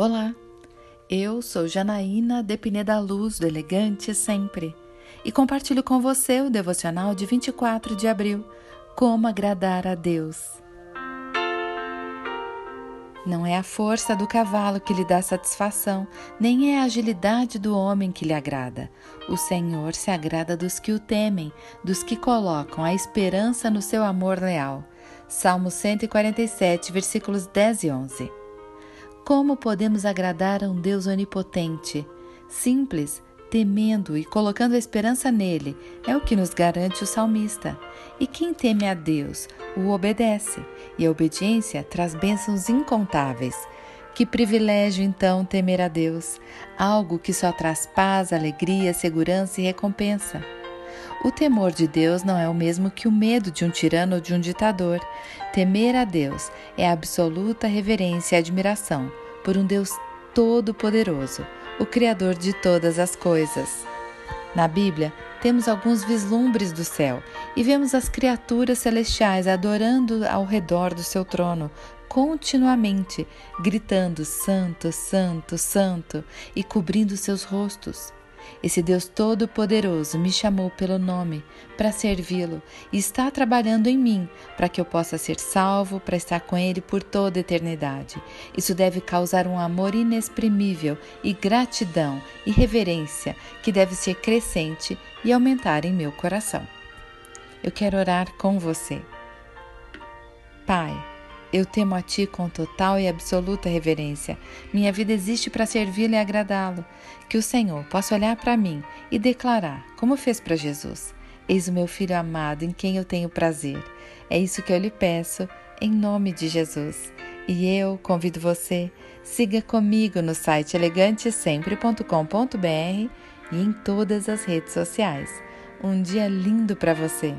Olá, eu sou Janaína de Pineda Luz, do Elegante Sempre, e compartilho com você o devocional de 24 de abril, Como Agradar a Deus. Não é a força do cavalo que lhe dá satisfação, nem é a agilidade do homem que lhe agrada. O Senhor se agrada dos que o temem, dos que colocam a esperança no seu amor leal. Salmo 147, versículos 10 e 11. Como podemos agradar a um Deus onipotente? Simples, temendo e colocando a esperança nele, é o que nos garante o salmista. E quem teme a Deus, o obedece, e a obediência traz bênçãos incontáveis. Que privilégio, então, temer a Deus, algo que só traz paz, alegria, segurança e recompensa. O temor de Deus não é o mesmo que o medo de um tirano ou de um ditador. Temer a Deus é absoluta reverência e admiração por um Deus todo-poderoso, o Criador de todas as coisas. Na Bíblia, temos alguns vislumbres do céu e vemos as criaturas celestiais adorando ao redor do seu trono, continuamente, gritando Santo, Santo, Santo e cobrindo seus rostos. Esse Deus Todo-Poderoso me chamou pelo nome para servi-lo e está trabalhando em mim para que eu possa ser salvo, para estar com Ele por toda a eternidade. Isso deve causar um amor inexprimível e gratidão e reverência que deve ser crescente e aumentar em meu coração. Eu quero orar com você. Pai, eu temo a Ti com total e absoluta reverência. Minha vida existe para servi-lo e agradá-lo. Que o Senhor possa olhar para mim e declarar, como fez para Jesus: Eis o meu filho amado em quem eu tenho prazer. É isso que eu lhe peço, em nome de Jesus. E eu convido você, siga comigo no site elegantesempre.com.br e em todas as redes sociais. Um dia lindo para você!